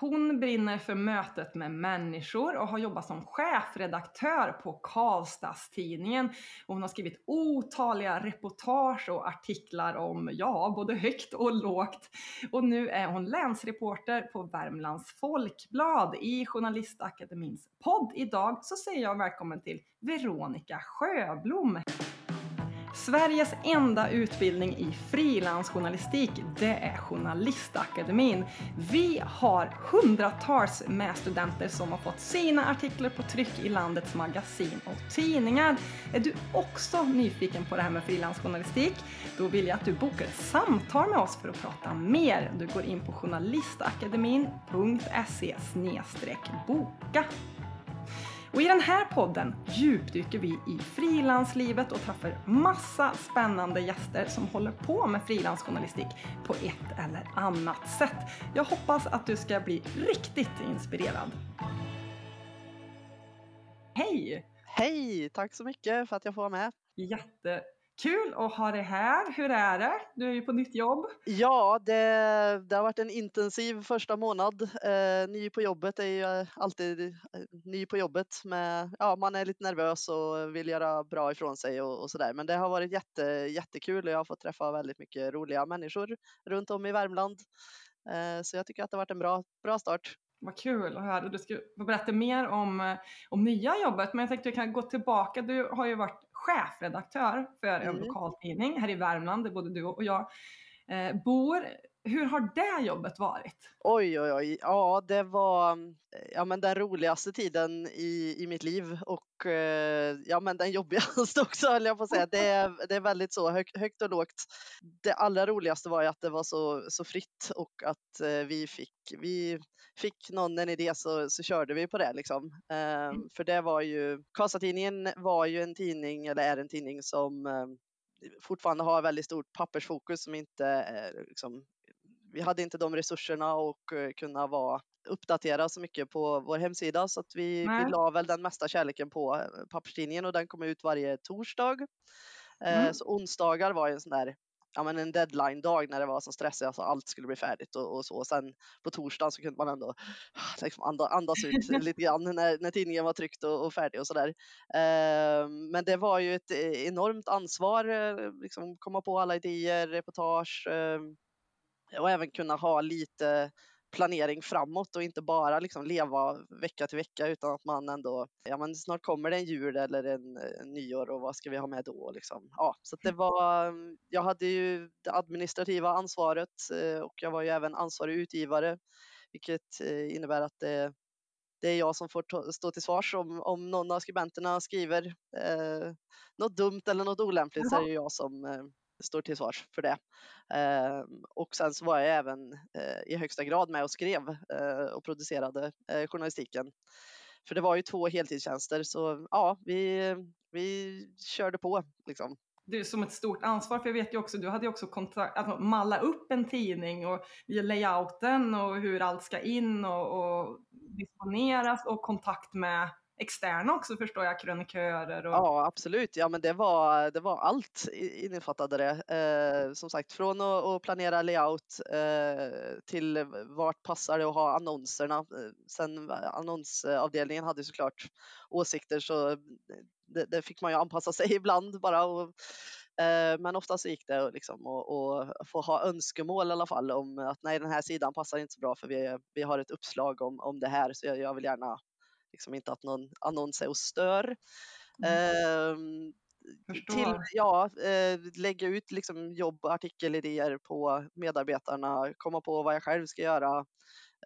Hon brinner för mötet med människor och har jobbat som chefredaktör på Karlstadstidningen. Hon har skrivit otaliga reportage och artiklar om, ja, både högt och lågt. Och nu är hon länsreporter på Värmlands Folkblad. I Journalistakademins podd idag så säger jag välkommen till Veronica Sjöblom. Sveriges enda utbildning i frilansjournalistik, det är Journalistakademin. Vi har hundratals med studenter som har fått sina artiklar på tryck i landets magasin och tidningar. Är du också nyfiken på det här med frilansjournalistik? Då vill jag att du bokar ett samtal med oss för att prata mer. Du går in på journalistakademin.se boka. Och i den här podden djupdyker vi i frilanslivet och träffar massa spännande gäster som håller på med frilansjournalistik på ett eller annat sätt. Jag hoppas att du ska bli riktigt inspirerad. Hej! Hej! Tack så mycket för att jag får vara med. Jätte Kul att ha dig här. Hur är det? Du är ju på nytt jobb. Ja, det, det har varit en intensiv första månad. Eh, ny på jobbet är ju alltid eh, ny på jobbet. Med, ja, man är lite nervös och vill göra bra ifrån sig och, och sådär. Men det har varit jätte, jättekul och jag har fått träffa väldigt mycket roliga människor runt om i Värmland. Eh, så jag tycker att det har varit en bra, bra start. Vad kul att höra. Du ska berätta mer om, eh, om nya jobbet, men jag tänkte att jag kan gå tillbaka. Du har ju varit chefredaktör för en mm. lokaltidning här i Värmland, där både du och jag eh, bor. Hur har det jobbet varit? Oj, oj, oj. Ja, det var ja, men den roligaste tiden i, i mitt liv och eh, ja, men den jobbigaste också höll jag på att säga. Det är, det är väldigt så hög, högt och lågt. Det allra roligaste var ju att det var så, så fritt och att eh, vi fick, vi fick någon en idé så, så körde vi på det liksom. Eh, mm. För det var ju, Karlstad-Tidningen var ju en tidning, eller är en tidning som eh, fortfarande har väldigt stort pappersfokus som inte liksom, vi hade inte de resurserna och uh, kunna vara uppdatera så mycket på vår hemsida så att vi, vi la väl den mesta kärleken på eh, papperstidningen och den kom ut varje torsdag. Eh, mm. Så onsdagar var ju en sån där ja, men en deadline-dag när det var så stressigt, alltså allt skulle bli färdigt och, och så. Sen på torsdagen så kunde man ändå liksom andas ut lite grann när, när tidningen var tryckt och, och färdig och sådär. Eh, men det var ju ett enormt ansvar, liksom komma på alla idéer, reportage, eh, och även kunna ha lite planering framåt och inte bara liksom leva vecka till vecka utan att man ändå, ja men snart kommer det en jul eller en, en nyår och vad ska vi ha med då liksom. Ja, så det var, jag hade ju det administrativa ansvaret eh, och jag var ju även ansvarig utgivare vilket eh, innebär att det, det är jag som får stå till svars om, om någon av skribenterna skriver eh, något dumt eller något olämpligt så är det jag som eh, står till svars för det. Eh, och sen så var jag även eh, i högsta grad med och skrev eh, och producerade eh, journalistiken. För det var ju två heltidstjänster så ja, vi, vi körde på liksom. Det är som ett stort ansvar, för jag vet ju också, du hade ju också kontakt, alltså, malla upp en tidning och layouten och hur allt ska in och, och disponeras och kontakt med externa också förstår jag, krönikörer? Och... Ja absolut, ja men det var, det var allt innefattade det. Eh, som sagt från att, att planera layout eh, till vart passar det att ha annonserna. Eh, sen annonsavdelningen hade såklart åsikter så det, det fick man ju anpassa sig ibland bara. Och, eh, men ofta så gick det liksom att få ha önskemål i alla fall om att nej den här sidan passar inte så bra för vi, vi har ett uppslag om, om det här så jag, jag vill gärna liksom inte att någon annons är och stör. Mm. Eh, till, ja, eh, lägga ut liksom jobb och artikelidéer på medarbetarna, komma på vad jag själv ska göra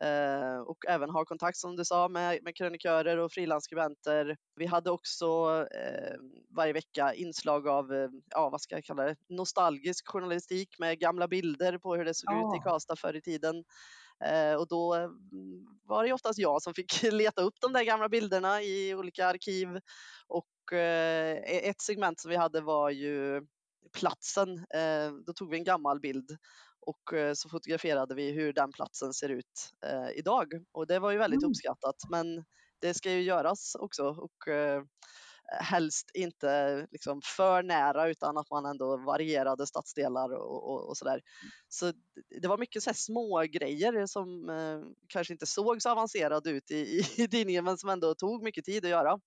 eh, och även ha kontakt som du sa med, med krönikörer och frilansskribenter. Vi hade också eh, varje vecka inslag av, eh, ja vad ska jag kalla det, nostalgisk journalistik med gamla bilder på hur det såg ja. ut i Karlstad förr i tiden. Eh, och då mm, var det oftast jag som fick leta upp de där gamla bilderna i olika arkiv. Och eh, e-, ett segment som vi hade var ju platsen. Eh, då tog vi en gammal bild och så fotograferade vi hur den platsen ser ut idag. Och det var ju väldigt mm. uppskattat. Men det ska ju göras också. Och helst inte liksom för nära utan att man ändå varierade stadsdelar och, och, och sådär. Så det var mycket så små grejer som eh, kanske inte såg så avancerade ut i, i tidningen men som ändå tog mycket tid att göra.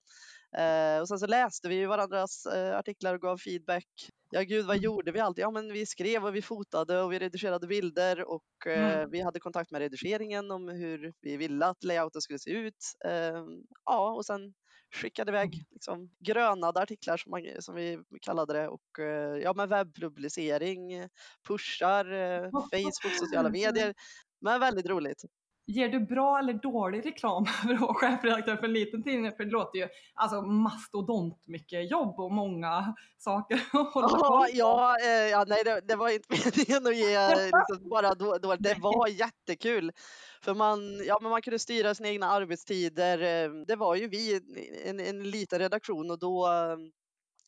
Eh, och sen så läste vi varandras eh, artiklar och gav feedback. Ja gud, vad mm. gjorde vi alltid? Ja men vi skrev och vi fotade och vi redigerade bilder och eh, mm. vi hade kontakt med redigeringen om hur vi ville att layouten skulle se ut. Eh, ja, och sen skickade iväg mm. liksom, grönade artiklar som, man, som vi kallade det och eh, ja, men webbpublicering, pushar, eh, Facebook, sociala medier. Men väldigt roligt. Ger du bra eller dålig reklam för att vara chefredaktör för en liten tidning? För det låter ju alltså mastodont mycket jobb och många saker att hålla på ja, eh, ja, nej det, det, var inte meningen att ge liksom, bara då, då. Det var jättekul. För man, ja, men man kunde styra sina egna arbetstider. Eh, det var ju vi, en, en liten redaktion och då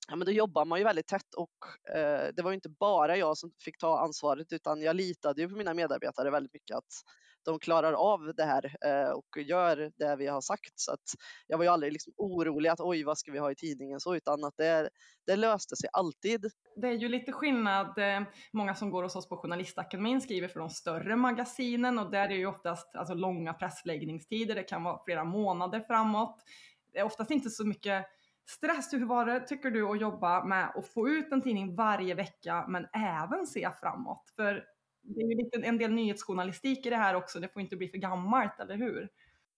ja, men då jobbar man ju väldigt tätt och eh, det var inte bara jag som fick ta ansvaret utan jag litade ju på mina medarbetare väldigt mycket att de klarar av det här eh, och gör det vi har sagt. Så att jag var ju aldrig liksom orolig att oj, vad ska vi ha i tidningen så, utan att det, det löste sig alltid. Det är ju lite skillnad. Eh, många som går hos oss på Journalistakademin skriver för de större magasinen och där är ju oftast alltså, långa pressläggningstider. Det kan vara flera månader framåt. Det är oftast inte så mycket stress. Hur var det, tycker du, att jobba med att få ut en tidning varje vecka men även se framåt? För det är ju lite en del nyhetsjournalistik i det här också. Det får inte bli för gammalt, eller hur?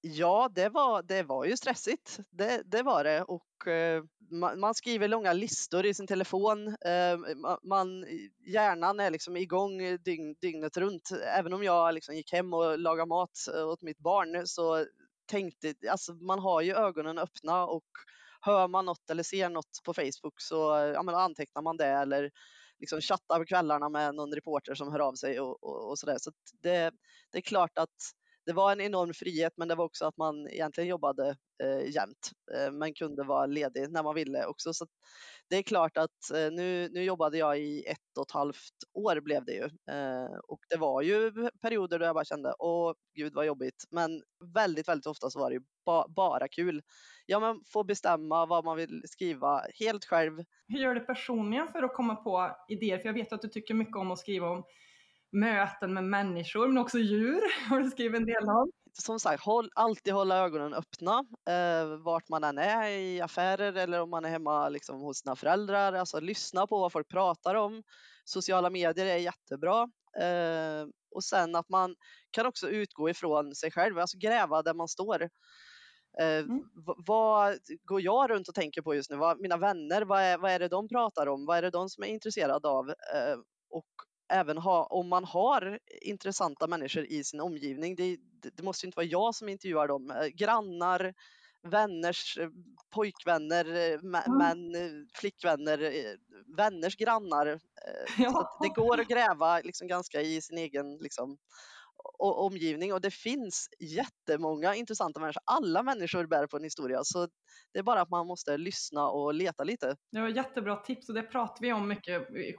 Ja, det var, det var ju stressigt. Det, det var det. Och, eh, man, man, skriver långa listor i sin telefon. Eh, man, hjärnan är liksom igång dygn, dygnet runt. Även om jag liksom gick hem och lagade mat eh, åt mitt barn så tänkte alltså man har ju ögonen öppna och hör man något eller ser något på Facebook så ja, men antecknar man det eller liksom chattar på kvällarna med någon reporter som hör av sig och, och, och sådär. Så, det, det är klart att det var en enorm frihet men det var också att man egentligen jobbade eh, jämt eh, men kunde vara ledig när man ville också. Så det är klart att eh, nu, nu jobbade jag i ett och ett halvt år blev det ju eh, och det var ju perioder då jag bara kände åh gud vad jobbigt men väldigt väldigt ofta så var det ju ba, bara kul. Ja men få bestämma vad man vill skriva helt själv. Hur gör du personligen för att komma på idéer? För jag vet att du tycker mycket om att skriva om möten med människor men också djur har du skrivit en del om. Som sagt, håll, alltid hålla ögonen öppna eh, vart man än är i affärer eller om man är hemma liksom, hos sina föräldrar. Alltså lyssna på vad folk pratar om. Sociala medier är jättebra. Eh, och sen att man kan också utgå ifrån sig själv, alltså gräva där man står. Eh, mm. Vad går jag runt och tänker på just nu? Vad, mina vänner, vad är, vad är det de pratar om? Vad är det de som är intresserade av? Eh, och även ha, om man har intressanta människor i sin omgivning, det, det måste inte vara jag som intervjuar dem, eh, grannar, vänners eh, pojkvänner, eh, män, flickvänner, vänners grannar. Ja. det går att gräva liksom ganska i sin egen liksom, och omgivning och det finns jättemånga intressanta människor. Alla människor bär på en historia så det är bara att man måste lyssna och leta lite. Det var jättebra tips och det pratar vi om mycket i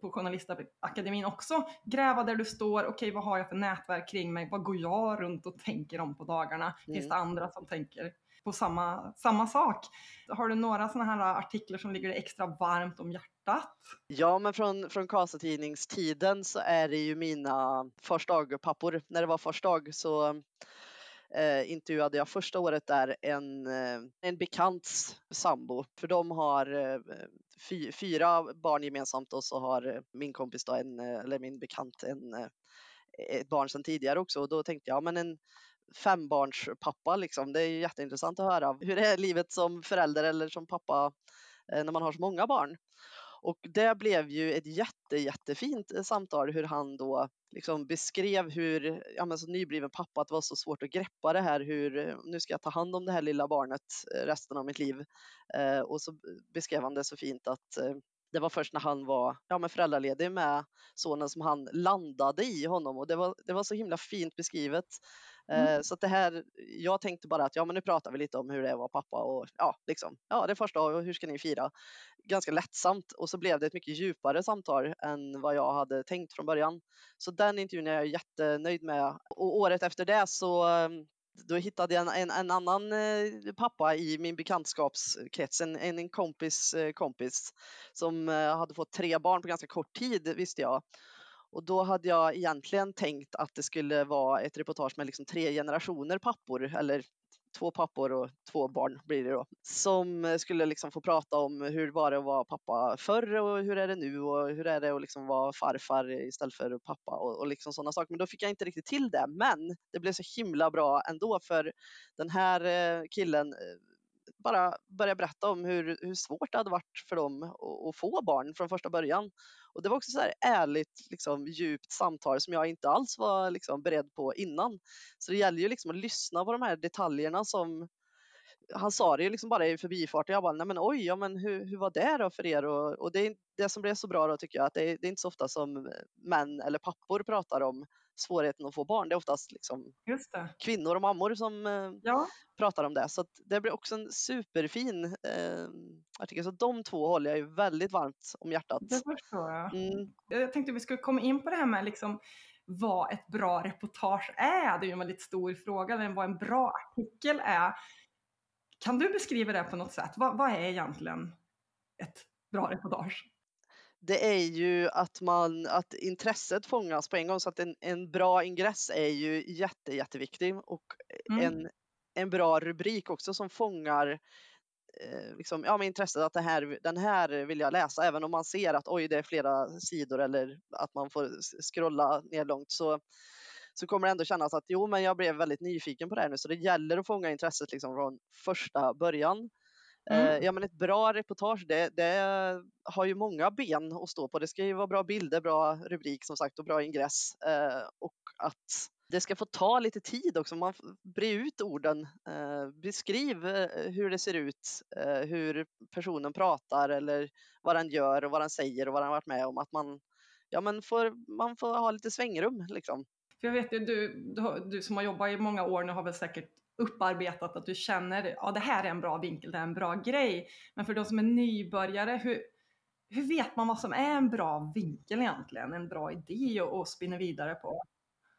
på Journalistakademin också. Gräva där du står, okej okay, vad har jag för nätverk kring mig? Vad går jag runt och tänker om på dagarna? Mm. Finns det andra som tänker på samma, samma sak. Har du några sådana här artiklar som ligger extra varmt om hjärtat? Ja, men från, från Kasatidningstiden så är det ju mina fars pappor När det var fars dag så eh, intervjuade jag första året där en, eh, en bekants sambo. För de har eh, fy, fyra barn gemensamt och så har eh, min kompis då en, eller min bekant en, ett barn sedan tidigare också. Och då tänkte jag, men en fembarnspappa liksom. Det är jätteintressant att höra hur det är livet som förälder eller som pappa eh, när man har så många barn. Och det blev ju ett jätte, jättefint eh, samtal hur han då liksom beskrev hur, ja men som nybliven pappa, att det var så svårt att greppa det här, hur eh, nu ska jag ta hand om det här lilla barnet resten av mitt liv. Eh, och så beskrev han det så fint att eh, det var först när han var ja, men föräldraledig med sonen som han landade i honom och det var, det var så himla fint beskrivet. Mm. Eh, så att det här, jag tänkte bara att ja, men nu pratar vi lite om hur det är att vara pappa och ja, liksom, ja, det är första och hur ska ni fira? Ganska lättsamt och så blev det ett mycket djupare samtal än vad jag hade tänkt från början. Så den intervjun är jag jättenöjd med och året efter det så ehm, då hittade jag en, en, en annan eh, pappa i min bekantskapskrets, en, en kompis eh, kompis som hade fått tre barn på ganska kort tid visste jag. Och då hade jag egentligen tänkt att det skulle vara ett reportage med liksom tre generationer pappor, eller två pappor och två barn blir det då, som skulle liksom få prata om hur var det att vara pappa förr och hur är det nu och hur är det att liksom vara farfar istället för pappa och, och liksom sådana saker. Men då fick jag inte riktigt till det. Men det blev så himla bra ändå för den här eh, killen eh, bara började berätta om hur, hur svårt det hade varit för dem att, att få barn från första början. Och det var också så här ärligt, liksom, djupt samtal som jag inte alls var liksom, beredd på innan. Så det gäller ju liksom att lyssna på de här detaljerna som han sa det ju liksom bara i förbifarten. Jag bara, nej men oj, ja men hur, hur var det då för er? Och, och det, det som blev så bra då tycker jag att det, det är inte så ofta som män eller pappor pratar om svårigheten att få barn. Det är oftast liksom kvinnor och mammor som eh, ja. pratar om det. Så det blir också en superfin eh, artikel. Så de två håller jag ju väldigt varmt om hjärtat. Det förstår jag. Mm. Jag tänkte vi skulle komma in på det här med liksom vad ett bra reportage är. Det är ju en väldigt stor fråga, eller vad en bra artikel är. Kan du beskriva det på något sätt? Vad, vad är egentligen ett bra reportage? Det är ju att, man, att intresset fångas på en gång så att en, en bra ingress är ju jätte, jätteviktig och mm. en, en bra rubrik också som fångar eh, liksom, ja, med intresset att det här, den här vill jag läsa även om man ser att oj det är flera sidor eller att man får scrolla ner långt så, så kommer det ändå kännas att jo men jag blev väldigt nyfiken på det här nu så det gäller att fånga intresset liksom från första början. Mm. Eh, ja, men ett bra reportage det, det, har ju många ben att stå på. Det ska ju vara bra bilder, bra rubrik som sagt och bra ingress. Eh, och att det ska få ta lite tid också. Man bre ut orden. Eh, beskriv hur det ser ut, hur personen pratar eller vad den gör och vad den säger och vad den varit med om. Att man, ja, men får, man får ha lite svängrum liksom. För jag vet ju, du, du, du som har jobbat i många år nu har väl säkert upparbetat att du känner ja det här är en bra vinkel, det är en bra grej. Men för de som är nybörjare, hur, hur vet man vad som är en bra vinkel egentligen? En bra idé att spinna vidare på?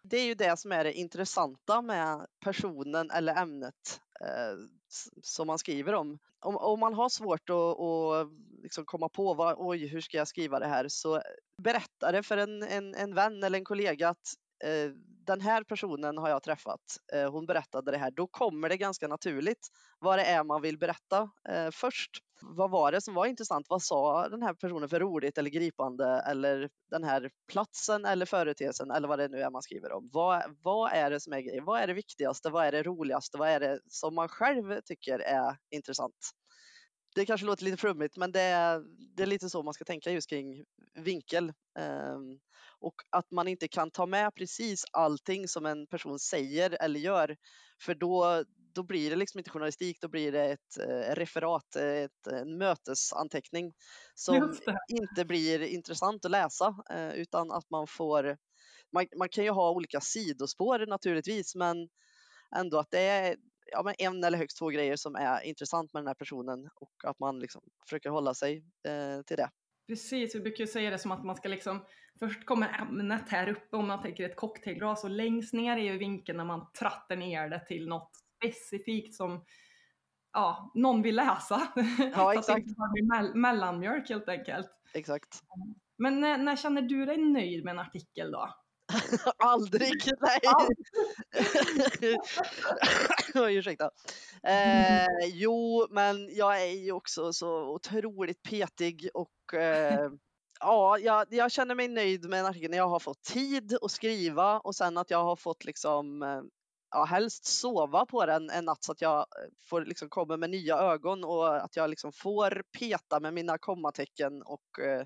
Det är ju det som är det intressanta med personen eller ämnet eh, som man skriver om. Om, om man har svårt att, att liksom komma på vad, oj, hur ska jag skriva det här? Så berätta det för en, en, en vän eller en kollega att eh, den här personen har jag träffat, eh, hon berättade det här, då kommer det ganska naturligt vad det är man vill berätta eh, först. Vad var det som var intressant? Vad sa den här personen för roligt eller gripande eller den här platsen eller företeelsen eller vad det nu är man skriver om. Vad, vad är det som är grejen? Vad är det viktigaste? Vad är det roligaste? Vad är det som man själv tycker är intressant? Det kanske låter lite flummigt men det är, det är lite så man ska tänka just kring vinkel. Um, och att man inte kan ta med precis allting som en person säger eller gör. För då, då blir det liksom inte journalistik, då blir det ett eh, referat, ett, en mötesanteckning som inte blir intressant att läsa eh, utan att man får man, man, kan ju ha olika sidospår naturligtvis men ändå att det är ja, men en eller högst två grejer som är intressant med den här personen och att man liksom försöker hålla sig eh, till det. Precis, vi brukar ju säga det som att man ska liksom, först kommer ämnet här uppe om man tänker ett cocktailglas och längst ner är ju vinkeln när man trattar ner det till något specifikt som ja, någon vill läsa. Ja, exakt. Så att det inte blir mellanmjölk helt enkelt. Exakt. Men när, när känner du dig nöjd med en artikel då? Aldrig, nej. Oj, ursäkta. Eh, jo, men jag är ju också så otroligt petig och eh, ja, jag, jag, känner mig nöjd med en artikel när jag har fått tid att skriva och sen att jag har fått liksom eh, ja, helst sova på den en natt så att jag får liksom komma med nya ögon och att jag liksom får peta med mina kommatecken och eh,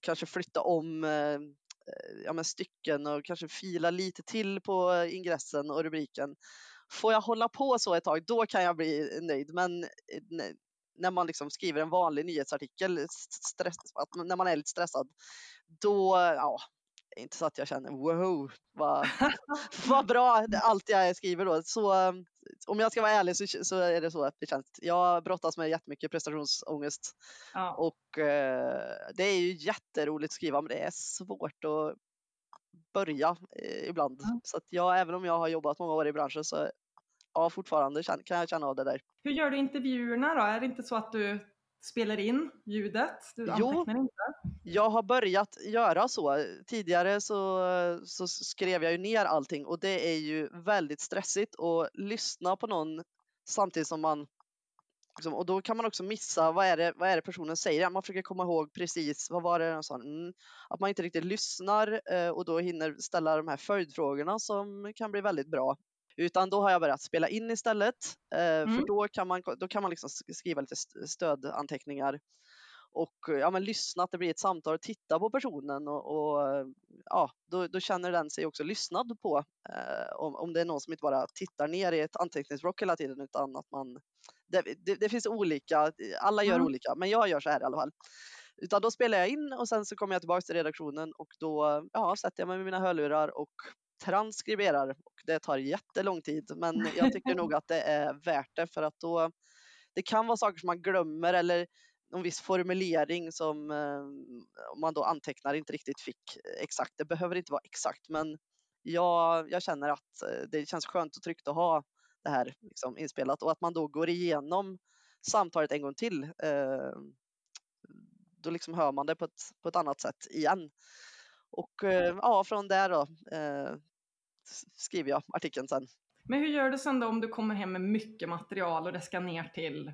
kanske flytta om eh, Eh, Eh, ja, men stycken och kanske fila lite till på eh, ingressen och rubriken. Får jag hålla på så ett tag, då kan jag bli eh, nöjd. Men när man liksom skriver en vanlig nyhetsartikel, stress, när man är lite stressad, då, ja, inte så att jag känner wow, vad, vad bra allt jag skriver då. Så om jag ska vara ärlig så, så är det så att det känns. Jag brottas med jättemycket prestationsångest ja. och eh, det är ju jätteroligt att skriva men det är svårt att börja eh, ibland. Mm. Så att jag, även om jag har jobbat många år i branschen så ja, fortfarande kan jag känna av det där. Hur gör du intervjuerna då? Är det inte så att du spelar in ljudet? Du antecknar jo, inte? jag har börjat göra så. Tidigare så, så skrev jag ju ner allting och det är ju väldigt stressigt att lyssna på någon samtidigt som man liksom, och då kan man också missa vad är det, vad är det personen säger. Man försöker komma ihåg precis vad var det den sa. Mm, att man inte riktigt lyssnar eh, och då hinner ställa de här följdfrågorna som kan bli väldigt bra. Utan då har jag börjat spela in istället. Eh, mm. För då kan man, då kan man liksom skriva lite stödanteckningar och ja, men lyssna, att det blir ett samtal, titta på personen och, och ja, då, då, känner den sig också lyssnad på. Eh, om, om det är någon som inte bara tittar ner i ett anteckningsblock hela tiden utan att man det, det, det finns olika, alla gör mm. olika, men jag gör så här i alla fall. Utan då spelar jag in och sen så kommer jag tillbaka till redaktionen och då ja, sätter jag mig med mina hörlurar och transkriberar. Och det tar jättelång tid, men jag tycker nog att det är värt det för att då det kan vara saker som man glömmer eller någon viss formulering som eh, om man då antecknar inte riktigt fick exakt. Det behöver inte vara exakt, men jag, jag känner att eh, det känns skönt och tryggt att ha det här liksom inspelat och att man då går igenom samtalet en gång till. Eh, då liksom hör man det på ett, på ett annat sätt igen. Och eh, ja, från där då eh, skriver jag artikeln sen. Men hur gör du sen då om du kommer hem med mycket material och det ska ner till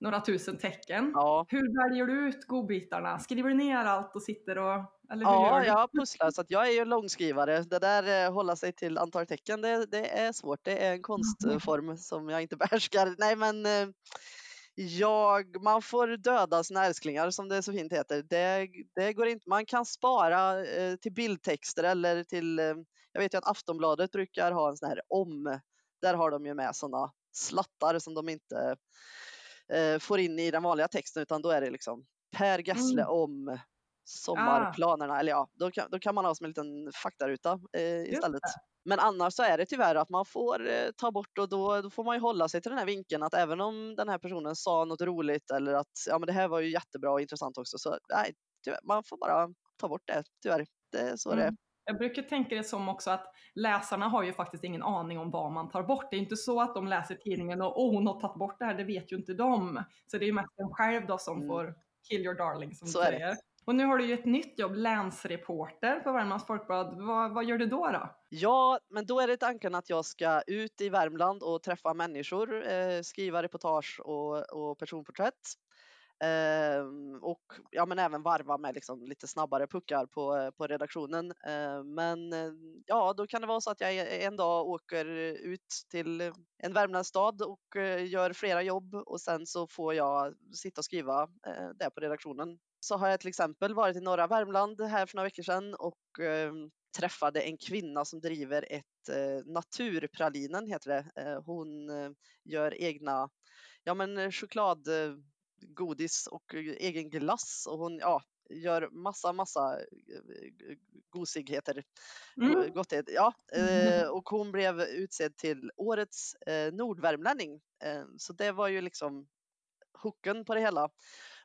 några tusen tecken. Ja. Hur väljer du ut godbitarna? Skriver du ner allt och sitter och... Eller hur ja, jag pusslar så att jag är ju långskrivare. Det där eh, hålla sig till antal tecken, det, det är svårt. Det är en konstform som jag inte behärskar. Nej, men eh, jag, man får döda sina älsklingar som det så fint heter. Det, det går inte. Man kan spara eh, till bildtexter eller till, eh, jag vet ju att Aftonbladet brukar ha en sån här om. Där har de ju med sådana slattar som de inte eh, får in i den vanliga texten utan då är det liksom Per Gessle mm. om sommarplanerna. Ah. Eller ja, då kan, då kan man ha som en liten faktaruta eh, istället. Men annars så är det tyvärr att man får eh, ta bort och då, då, får man ju hålla sig till den här vinkeln att även om den här personen sa något roligt eller att ja, men det här var ju jättebra och intressant också så nej, tyvärr, man får bara ta bort det tyvärr. Det är så mm. det är. Jag brukar tänka det som också att läsarna har ju faktiskt ingen aning om vad man tar bort. Det är inte så att de läser tidningen och oh, hon har tagit bort det här, det vet ju inte de. Så det är ju mest en själv då som mm. får kill your darling som så du säger. Och nu har du ju ett nytt jobb, länsreporter på Värmlands Folkblad. Vad, vad, gör du då, då? Ja, men då är det tanken att jag ska ut i Värmland och träffa människor, eh, skriva reportage och, och personporträtt. Ehm, och ja, men även varva med liksom lite snabbare puckar på, eh, på redaktionen. Ehm, men eh, ja, då kan det vara så att jag e-, en dag åker ut till en Värmlandsstad och eh, gör flera jobb och sen så får jag sitta och skriva eh, där på redaktionen. Så har jag till exempel varit i norra Värmland här för några veckor sedan och eh, träffade en kvinna som driver ett eh, Naturpralinen heter det. Eh, hon gör egna ja, men choklad godis och egen glass och hon ja, gör massa, massa eh, gosigheter. Mm. Gottighet, ja. Mm. Och hon blev utsedd till årets eh, nordvärmlänning. Så det var ju liksom hooken på det hela.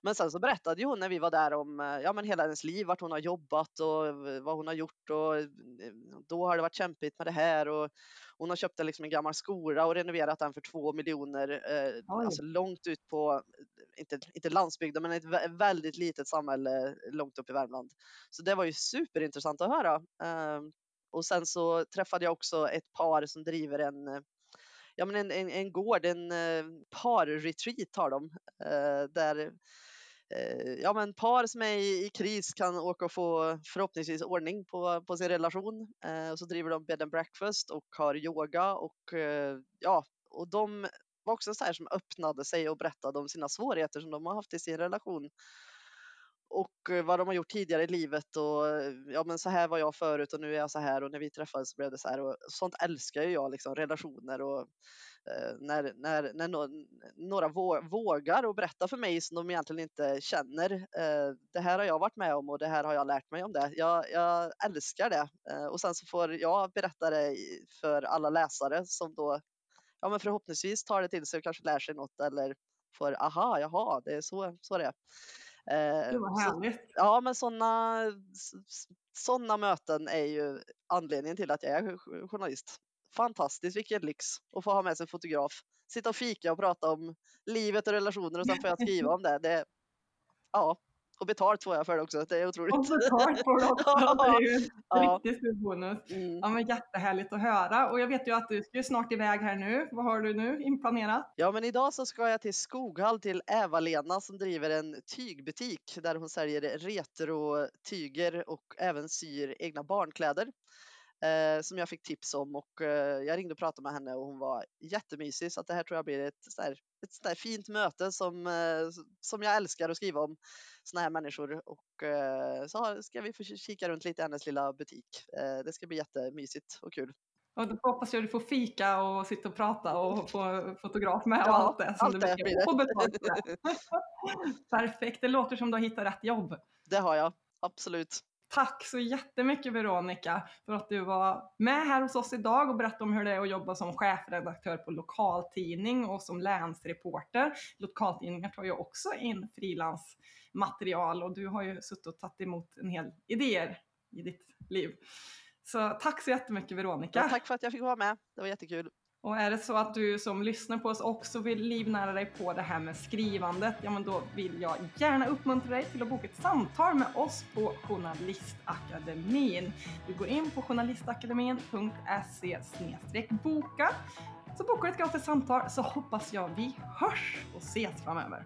Men sen så berättade hon när vi var där om ja, men hela hennes liv, vart hon har jobbat och vad hon har gjort och då har det varit kämpigt med det här och hon har köpt en, liksom en gammal skola och renoverat den för två miljoner, eh, alltså långt ut på, inte, inte landsbygden, men ett väldigt litet samhälle långt upp i Värmland. Så det var ju superintressant att höra. Eh, och sen så träffade jag också ett par som driver en ja, men en, en, en gård, en eh, parretreat har de. Eh, där eh, ja, men par som är i, i, kris kan åka och få förhoppningsvis ordning på, på sin relation. Och så driver de bed and breakfast och har yoga och ja, och de var också så här som öppnade sig och berättade om sina svårigheter som de har haft i sin relation och eh, vad de har gjort tidigare i livet och ja men så här var jag förut och nu är jag så här och när vi träffades så blev det så här och sånt älskar ju jag liksom relationer och eh, när, när, när no, några vågar och berätta för mig som de egentligen inte känner. Eh, det här har jag varit med om och det här har jag lärt mig om det. Jag, jag älskar det eh, och sen så får jag berätta det för alla läsare som då ja men förhoppningsvis tar det till sig och kanske lär sig något eller får aha, jaha, det är så, så det är. Eh. Så, ja, men sådana såna möten är ju anledningen till att jag är journalist. fantastiskt, vilken lyx att få ha med sig en fotograf. Sitta och fika och prata om livet och relationer och sen får jag skriva om det. det ja, och betalt får jag för det också. Det är otroligt. Och betalt får du också. Det är ju Ja. riktigt stor bonus. Mm. Ja men jättehärligt att höra. Och jag vet ju att du ska snart iväg här nu. Vad har du nu inplanerat? Ja, men idag så ska jag till Skoghall till Eva-Lena som driver en tygbutik där hon säljer retro-tyger och även syr egna barnkläder. Eh, som jag fick tips om och eh, jag ringde och pratade med henne och hon var jättemysig så att det här tror jag blir ett, så här, ett sånt där fint möte som, eh, som jag älskar att skriva om såna här människor och eh, så ska vi få kika runt lite i hennes lilla butik. Eh, det ska bli jättemysigt och kul. Och då hoppas jag du får fika och sitta och prata och få fotograf med och Ja, allt det som allt du det blir. Och betalt. Perfekt, det låter som du har hittat rätt jobb. Det har jag, absolut. Tack så jättemycket Veronica för att du var med här hos oss idag och berättade om hur det är att jobba som chefredaktör på lokaltidning och som länsreporter. Lokaltidningar tar ju också in frilansmaterial och du har ju suttit och tagit emot en hel idéer i ditt liv. Så tack så jättemycket Veronica. Ja, tack för att jag fick vara med. Det var jättekul. Och är det så att du som lyssnar på oss också vill livnära dig på det här med skrivandet, ja men då vill jag gärna uppmuntra dig till att boka ett samtal med oss på Journalistakademin. Du går in på journalistakademin.se boka så bokar du ett gratis samtal så hoppas jag vi hörs och ses framöver.